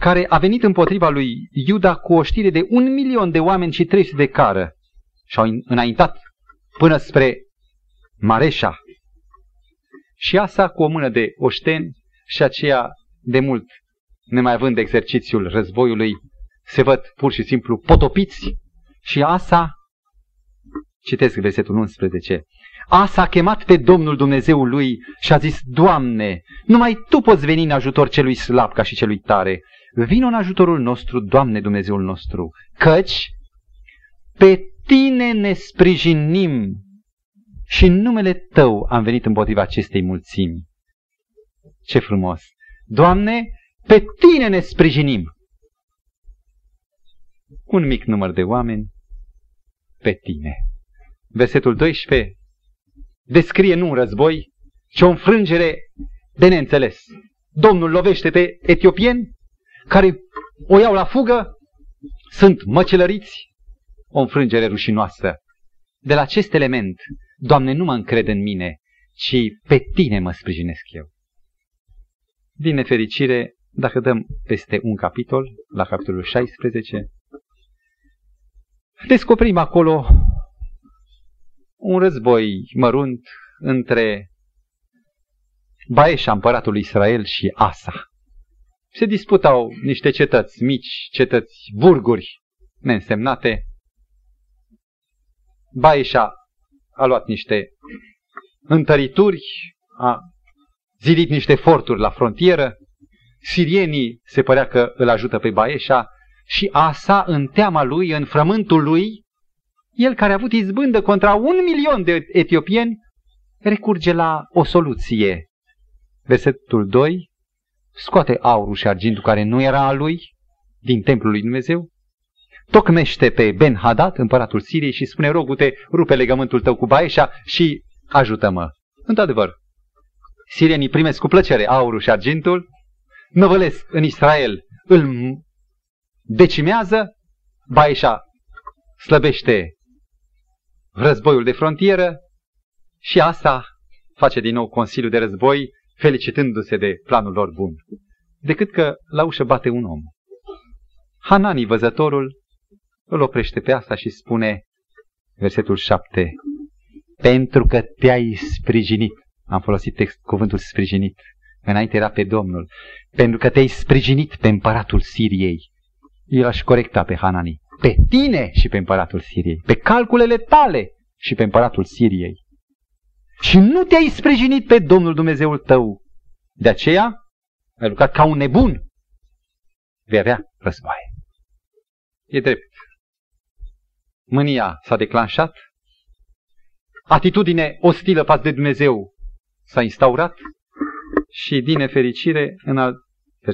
care a venit împotriva lui Iuda cu o știre de un milion de oameni și 300 de cară și au înaintat până spre Mareșa. Și Asa cu o mână de oșteni și aceea de mult, nemai având exercițiul războiului, se văd pur și simplu potopiți și Asa, citesc versetul 11, Asa a chemat pe Domnul Dumnezeul lui și a zis, Doamne, numai Tu poți veni în ajutor celui slab ca și celui tare. Vino în ajutorul nostru, Doamne Dumnezeul nostru, căci pe Tine ne sprijinim și în numele Tău am venit împotriva acestei mulțimi. Ce frumos! Doamne, pe Tine ne sprijinim! Un mic număr de oameni pe Tine. Versetul 12 descrie nu un război, ci o înfrângere de neînțeles. Domnul lovește pe etiopieni care o iau la fugă, sunt măcelăriți, o înfrângere rușinoasă. De la acest element, Doamne, nu mă încred în mine, ci pe Tine mă sprijinesc eu. Din nefericire, Dacă dăm peste un capitol, la capitolul 16, descoperim acolo un război mărunt între Baeșa, împăratul Israel, și Asa. Se disputau niște cetăți mici, cetăți burguri neînsemnate. Baeșa a luat niște întărituri, a zidit niște forturi la frontieră, sirienii se părea că îl ajută pe Baeșa și Asa, în teama lui, în frământul lui, el care a avut izbândă contra un milion de etiopieni, recurge la o soluție. Versetul 2 scoate aurul și argintul care nu era al lui din templul lui Dumnezeu, tocmește pe Ben Hadad, împăratul Siriei, și spune, rogute, rupe legământul tău cu Baeșa și ajută-mă. Într-adevăr, sirienii primesc cu plăcere aurul și argintul, năvălesc în Israel, îl decimează, Baeșa slăbește războiul de frontieră și asta face din nou Consiliul de Război, felicitându-se de planul lor bun. Decât că la ușă bate un om. Hanani, văzătorul, îl oprește pe asta și spune, versetul 7, pentru că te-ai sprijinit, am folosit text, cuvântul sprijinit, înainte era pe Domnul, pentru că te-ai sprijinit pe împăratul Siriei. El aș corecta pe Hanani, pe tine și pe împăratul Siriei, pe calculele tale și pe împăratul Siriei. Și nu te-ai sprijinit pe Domnul Dumnezeul tău. De aceea ai lucrat ca un nebun. Vei avea războaie. E drept. Mânia s-a declanșat, atitudine ostilă față de Dumnezeu s-a instaurat și din nefericire în, al,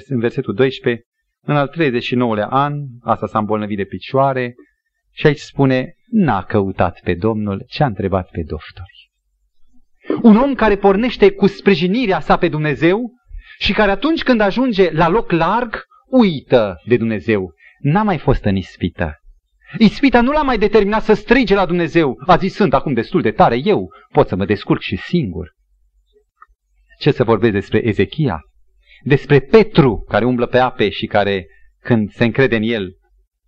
în versetul 12, în al 39-lea an, asta s-a îmbolnăvit de picioare și aici spune, n-a căutat pe Domnul ce a întrebat pe doctori. Un om care pornește cu sprijinirea sa pe Dumnezeu și care atunci când ajunge la loc larg, uită de Dumnezeu. N-a mai fost în ispită. Ispita nu l-a mai determinat să strige la Dumnezeu. A zis, sunt acum destul de tare, eu pot să mă descurc și singur. Ce să vorbesc despre Ezechia? Despre Petru, care umblă pe ape și care, când se încrede în el,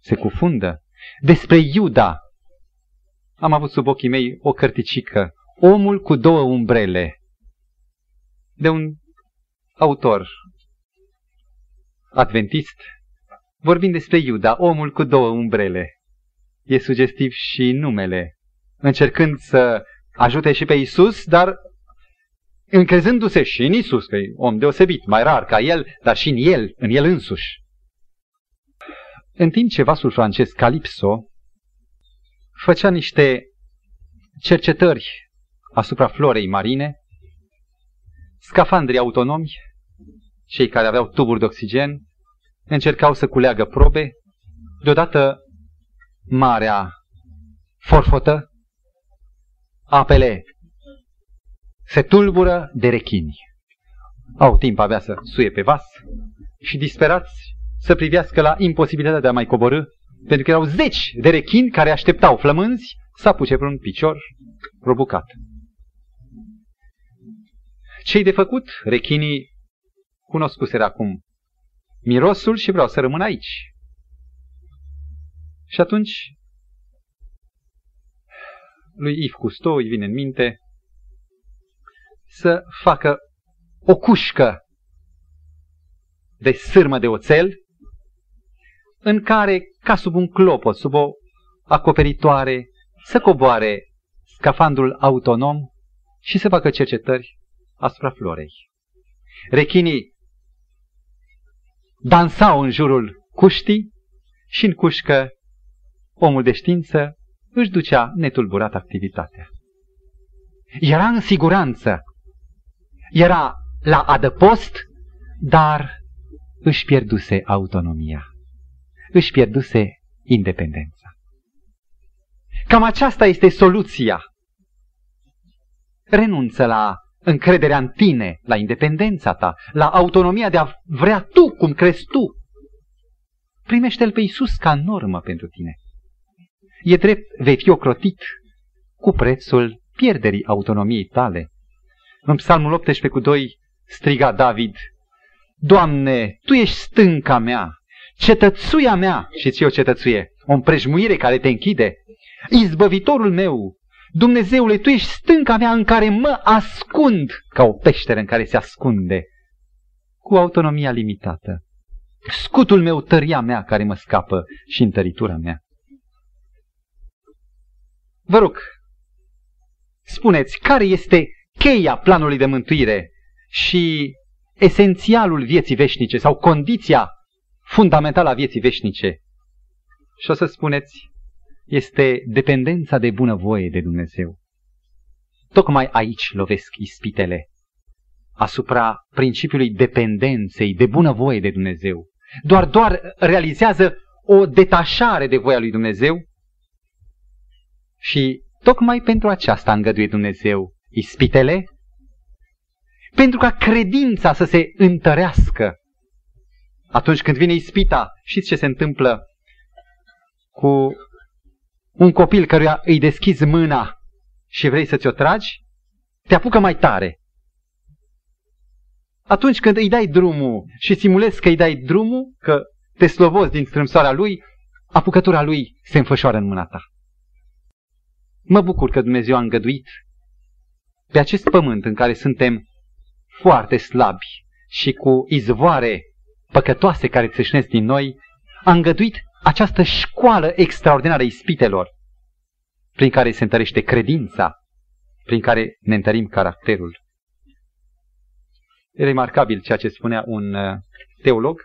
se cufundă? Despre Iuda. Am avut sub ochii mei o cărticică, Omul cu două umbrele, de un autor. Adventist, vorbind despre Iuda, omul cu două umbrele. E sugestiv și numele, încercând să ajute și pe Isus, dar încrezându-se și în Isus, că e om deosebit, mai rar ca el, dar și în el, în el însuși. În timp ce vasul francez Calipso făcea niște cercetări asupra florei marine, scafandrii autonomi, cei care aveau tuburi de oxigen, încercau să culeagă probe, deodată marea forfotă, apele se tulbură de rechini. Au timp avea să suie pe vas și disperați să privească la imposibilitatea de a mai coborâ, pentru că erau zeci de rechini care așteptau flămânzi să apuce un picior robucat. Cei de făcut, rechinii cunoscuseră acum mirosul și vreau să rămân aici. Și atunci lui Yves Cousteau îi vine în minte să facă o cușcă de sârmă de oțel în care, ca sub un clopot, sub o acoperitoare, să coboare scafandrul autonom și să facă cercetări asupra florei. Rechinii dansau în jurul cuștii și în cușcă omul de știință își ducea netulburat activitatea. Era în siguranță, era la adăpost, dar își pierduse autonomia, își pierduse independența. Cam aceasta este soluția. Renunță la încrederea în tine, la independența ta, la autonomia de a vrea tu cum crezi tu. Primește-L pe Iisus ca normă pentru tine. E drept, vei fi ocrotit cu prețul pierderii autonomiei tale. În Psalmul 18 cu 2 striga David, Doamne, Tu ești stânca mea, cetățuia mea, și ți o cetățuie, o împrejmuire care te închide, izbăvitorul meu, Dumnezeule, Tu ești stânca mea în care mă ascund, ca o peșteră în care se ascunde, cu autonomia limitată. Scutul meu, tăria mea care mă scapă și întăritura mea. Vă rog, spuneți, care este cheia planului de mântuire și esențialul vieții veșnice sau condiția fundamentală a vieții veșnice? Și o să spuneți, este dependența de bunăvoie de Dumnezeu. Tocmai aici lovesc ispitele, asupra principiului dependenței de bunăvoie de Dumnezeu. Doar, doar realizează o detașare de voia lui Dumnezeu și tocmai pentru aceasta a îngăduit Dumnezeu ispitele, pentru ca credința să se întărească. Atunci când vine ispita, știți ce se întâmplă cu un copil căruia îi deschizi mâna și vrei să ți-o tragi? Te apucă mai tare. Atunci când îi dai drumul și simulezi că îi dai drumul, că te slovozi din strâmsoarea lui, apucătura lui se înfășoară în mâna ta. Mă bucur că Dumnezeu a îngăduit pe acest pământ în care suntem foarte slabi și cu izvoare păcătoase care țâșnesc din noi, a îngăduit această școală extraordinară a ispitelor, prin care se întărește credința, prin care ne întărim caracterul. E remarcabil ceea ce spunea un uh, teolog,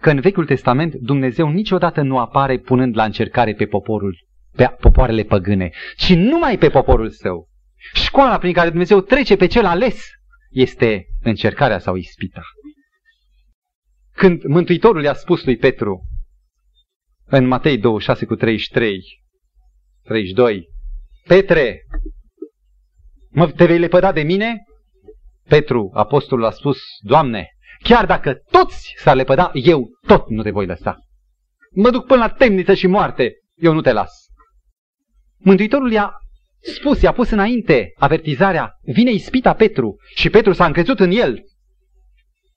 că în Vechiul Testament Dumnezeu niciodată nu apare punând la încercare pe poporul, pe popoarele păgâne, ci numai pe poporul său. Școala prin care Dumnezeu trece pe cel ales este încercarea sau ispita. Când Mântuitorul i-a spus lui Petru în Matei 26 cu 33, 32, Petre, mă, te vei lepăda de mine? Petru, apostolul, a spus, Doamne, chiar dacă toți s-ar lepăda, eu tot nu te voi lăsa. Mă duc până la temniță și moarte, eu nu te las. Mântuitorul i-a spus, i-a pus înainte avertizarea, vine ispita Petru și Petru s-a încrezut în el.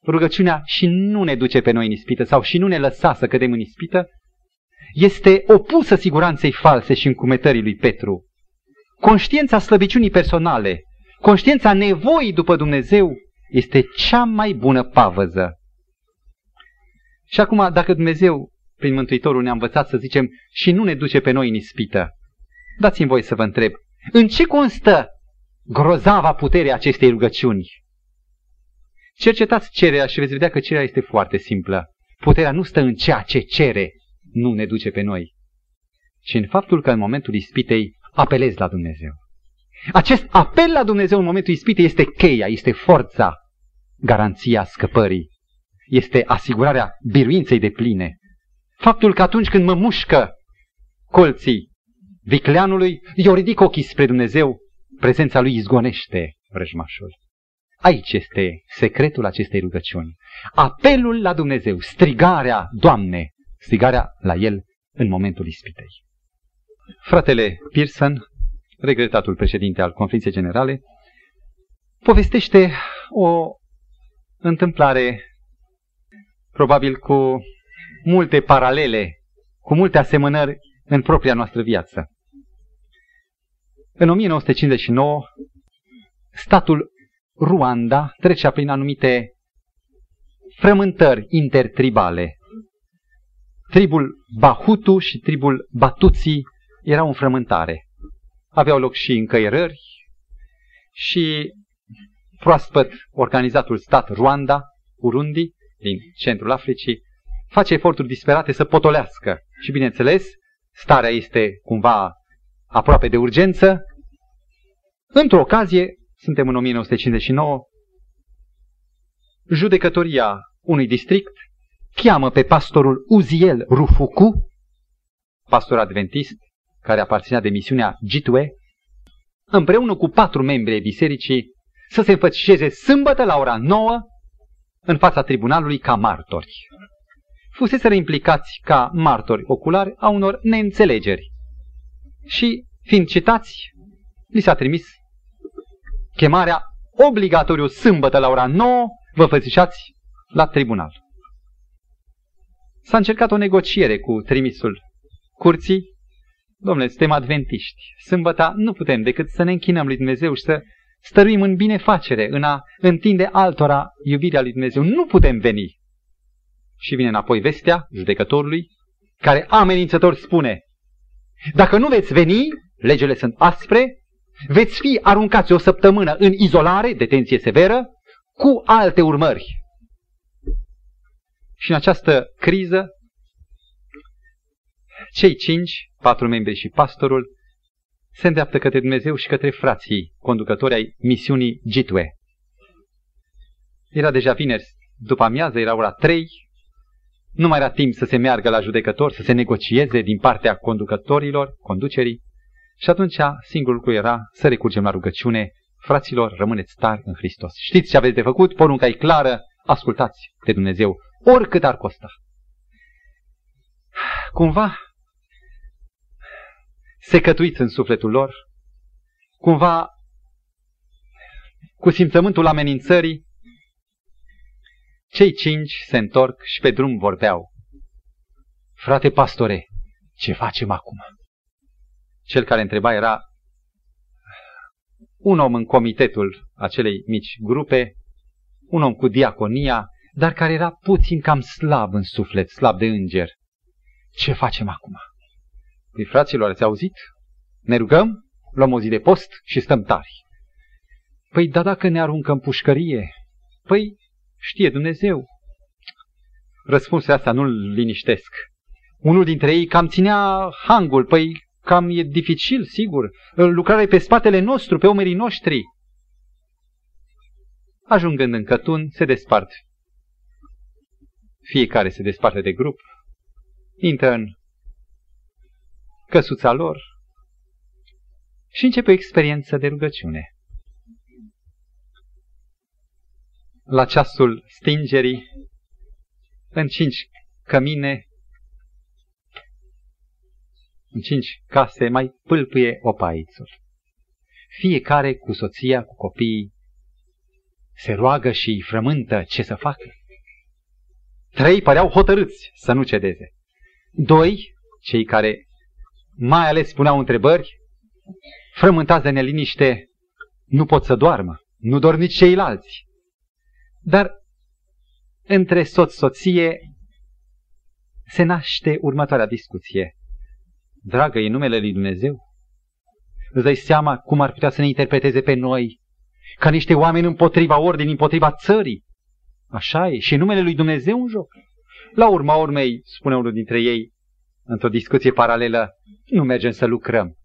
Rugăciunea și nu ne duce pe noi în ispită sau și nu ne lăsa să cădem în ispită, este opusă siguranței false și încumetării lui Petru. Conștiința slăbiciunii personale, conștiința nevoii după Dumnezeu este cea mai bună pavăză. Și acum, dacă Dumnezeu, prin Mântuitorul, ne-a învățat să zicem și nu ne duce pe noi în ispită, dați-mi voi să vă întreb, în ce constă grozava puterea acestei rugăciuni? Cercetați cererea și veți vedea că cererea este foarte simplă. Puterea nu stă în ceea ce cere, nu ne duce pe noi, ci în faptul că în momentul ispitei apelezi la Dumnezeu. Acest apel la Dumnezeu în momentul ispitei este cheia, este forța, garanția scăpării, este asigurarea biruinței de pline. Faptul că atunci când mă mușcă colții vicleanului, eu ridic ochii spre Dumnezeu, prezența lui izgonește vrăjmașul. Aici este secretul acestei rugăciuni. Apelul la Dumnezeu, strigarea, Doamne, strigarea la El în momentul ispitei. Fratele Pearson, regretatul președinte al conferinței generale, povestește o întâmplare probabil cu multe paralele, cu multe asemănări în propria noastră viață. În 1959, statul Ruanda trecea prin anumite frământări intertribale. Tribul Bahutu și tribul Batuții erau în frământare. Aveau loc și încăierări și proaspăt organizatul stat Ruanda, Urundi, din centrul Africii, face eforturi disperate să potolească. Și bineînțeles, starea este cumva aproape de urgență. Într-o ocazie, suntem în 1959, judecătoria unui district cheamă pe pastorul Uziel Rufuku, pastor adventist, care aparținea de misiunea Gitue, împreună cu patru membri ai bisericii, să se înfățișeze sâmbătă la ora 9 în fața tribunalului ca martori. Fuseseră implicați ca martori oculari a unor neînțelegeri. Și, fiind citați, li s-a trimis chemarea obligatoriu sâmbătă la ora 9, vă fățișați la tribunal. S-a încercat o negociere cu trimisul curții. Domnule, suntem adventiști. Sâmbăta nu putem decât să ne închinăm lui Dumnezeu și să stăruim în binefacere, în a întinde altora iubirea lui Dumnezeu. Nu putem veni. Și vine înapoi vestea judecătorului, care amenințător spune, dacă nu veți veni, legele sunt aspre, veți fi aruncați o săptămână în izolare, detenție severă, cu alte urmări. Și în această criză, cei cinci, patru membri și pastorul, se îndreaptă către Dumnezeu și către frații conducători ai misiunii Gitwe. Era deja vineri după amiază, era ora trei, nu mai era timp să se meargă la judecător, să se negocieze din partea conducătorilor, conducerii, și atunci singurul lucru era să recurgem la rugăciune, fraților, rămâneți tari în Hristos. Știți ce aveți de făcut? Porunca e clară, ascultați de Dumnezeu, oricât ar costa. Cumva secătuiți în sufletul lor, cumva cu simțământul amenințării, cei cinci se întorc și pe drum vorbeau. Frate pastore, ce facem acum? Cel care întreba era un om în comitetul acelei mici grupe, un om cu diaconia, dar care era puțin cam slab în suflet, slab de înger. Ce facem acum? Păi, fraților, ați auzit? Ne rugăm, luăm o zi de post și stăm tari. Păi, da, dacă ne aruncă în pușcărie, păi, știe Dumnezeu. Răspunsul asta nu-l liniștesc. Unul dintre ei cam ținea hangul, păi cam e dificil, sigur. Lucrarea e pe spatele nostru, pe omerii noștri. Ajungând în cătun, se despart. Fiecare se desparte de grup, intră în căsuța lor și începe o experiență de rugăciune. La ceasul stingerii, în cinci cămine, în cinci case, mai pâlpâie opaițul. Fiecare cu soția, cu copiii, se roagă și îi frământă ce să facă. Trei păreau hotărâți să nu cedeze. Doi, cei care mai ales puneau întrebări, frământați de neliniște, nu pot să doarmă, nu dorm nici ceilalți. Dar între soț-soție se naște următoarea discuție. Dragă, e numele lui Dumnezeu? Îți dai seama cum ar putea să ne interpreteze pe noi ca niște oameni împotriva ordinii, împotriva țării? Așa e. Și numele lui Dumnezeu în joc. La urma urmei, spune unul dintre ei, într-o discuție paralelă, nu mergem să lucrăm.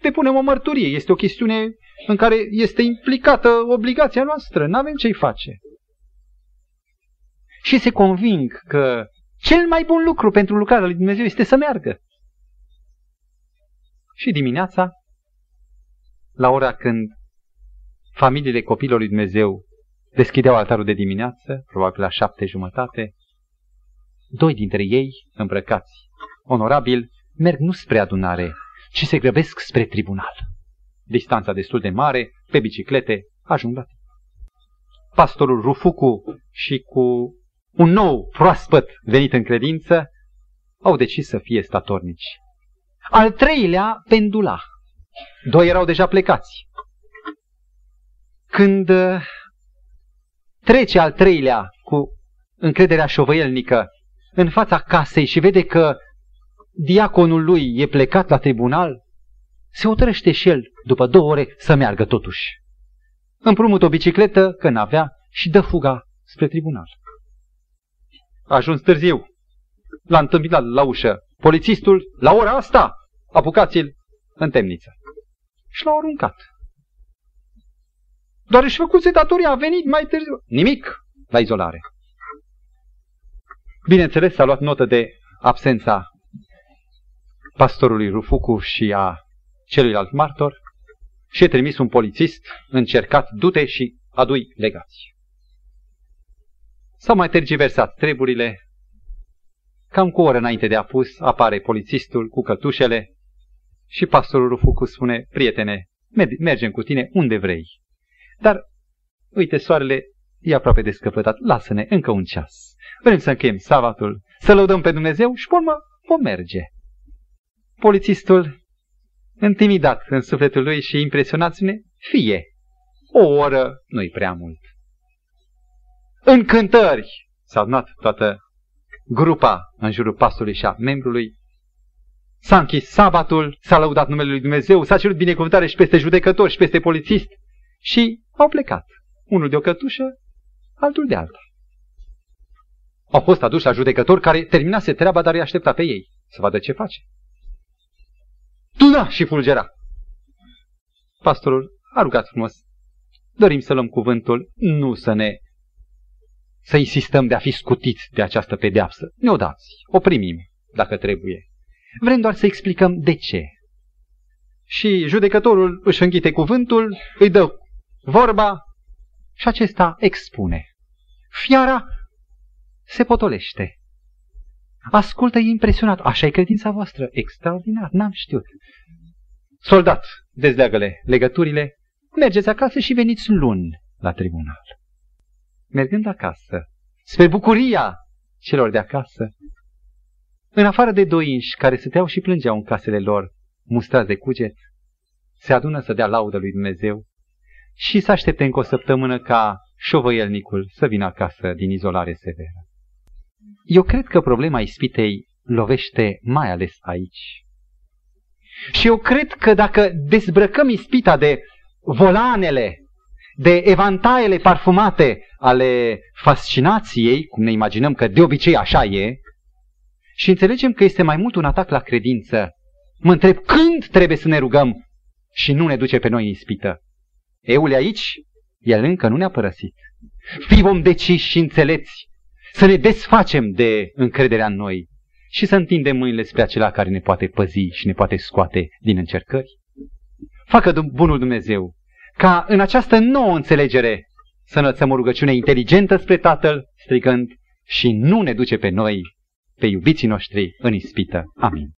Depunem o mărturie, este o chestiune în care este implicată obligația noastră, nu avem ce-i face. Și se conving că cel mai bun lucru pentru lucrarea lui Dumnezeu este să meargă. Și dimineața, la ora când familiile copilor lui Dumnezeu deschideau altarul de dimineață, probabil la șapte jumătate, doi dintre ei, îmbrăcați onorabil, merg nu spre adunare, ci se grăbesc spre tribunal. Distanța destul de mare, pe biciclete, ajung la timp. Pastorul Rufucu și cu un nou proaspăt venit în credință au decis să fie statornici. Al treilea pendula. Doi erau deja plecați. Când uh, trece al treilea cu încrederea șovăielnică în fața casei și vede că diaconul lui e plecat la tribunal, se otrăște și el, după două ore, să meargă totuși. Împrumut o bicicletă, că n-avea, și dă fuga spre tribunal. A ajuns târziu. L-a întâmpinat la ușă. Polițistul, la ora asta, apucați-l în temniță. Și l-au aruncat. Doar își făcuse datoria, a venit mai târziu. Nimic la izolare. Bineînțeles, s-a luat notă de absența pastorului Rufucu și a celuilalt martor și e trimis un polițist încercat, du-te și adui legați. S-au mai tergiversat treburile. Cam cu o oră înainte de apus apare polițistul cu cătușele și pastorul Rufucu spune, prietene, mergem cu tine unde vrei. Dar, uite, soarele e aproape de scăpătat, lasă-ne încă un ceas. Vrem să încheiem sabatul, să lăudăm pe Dumnezeu și, pe urmă, vom merge. Polițistul, intimidat în sufletul lui și impresionat, spune, fie, o oră nu-i prea mult. În cântări s-a adunat toată grupa în jurul pasului și a membrului. S-a închis sabatul, s-a lăudat numele lui Dumnezeu, s-a cerut binecuvântare și peste judecător și peste polițist și au plecat. Unul de o cătușă, altul de alta. Au fost aduși la judecător care terminase treaba, dar îi aștepta pe ei să vadă ce face. Tuna și fulgera. Pastorul a rugat frumos. Dorim să luăm cuvântul, nu să ne să insistăm de a fi scutiți de această pedeapsă. Ne-o dați, o primim, dacă trebuie. Vrem doar să explicăm de ce. Și judecătorul își înghite cuvântul, îi dă vorba și acesta expune. Fiara se potolește. Ascultă, e impresionat. Așa e credința voastră. Extraordinar, n-am știut. Soldat, dezleagă-le legăturile, mergeți acasă și veniți luni la tribunal. Mergând acasă, spre bucuria celor de acasă, în afară de doi inși care stăteau și plângeau în casele lor, mustrați de cuget, se adună să dea laudă lui Dumnezeu și să aștepte încă o săptămână ca șovăielnicul să vină acasă din izolare severă. Eu cred că problema ispitei lovește mai ales aici. Și eu cred că dacă dezbrăcăm ispita de volanele, de evantaiele parfumate ale fascinației, cum ne imaginăm că de obicei așa e, și înțelegem că este mai mult un atac la credință, mă întreb când trebuie să ne rugăm și nu ne duce pe noi în ispită. Eul e aici, el încă nu ne-a părăsit. Fii vom deciși și înțelepți să ne desfacem de încrederea în noi și să întindem mâinile spre acela care ne poate păzi și ne poate scoate din încercări. Facă bunul Dumnezeu ca în această nouă înțelegere să înălțăm o rugăciune inteligentă spre Tatăl, strigând, și nu ne duce pe noi, pe iubiții noștri, în ispită. Amin.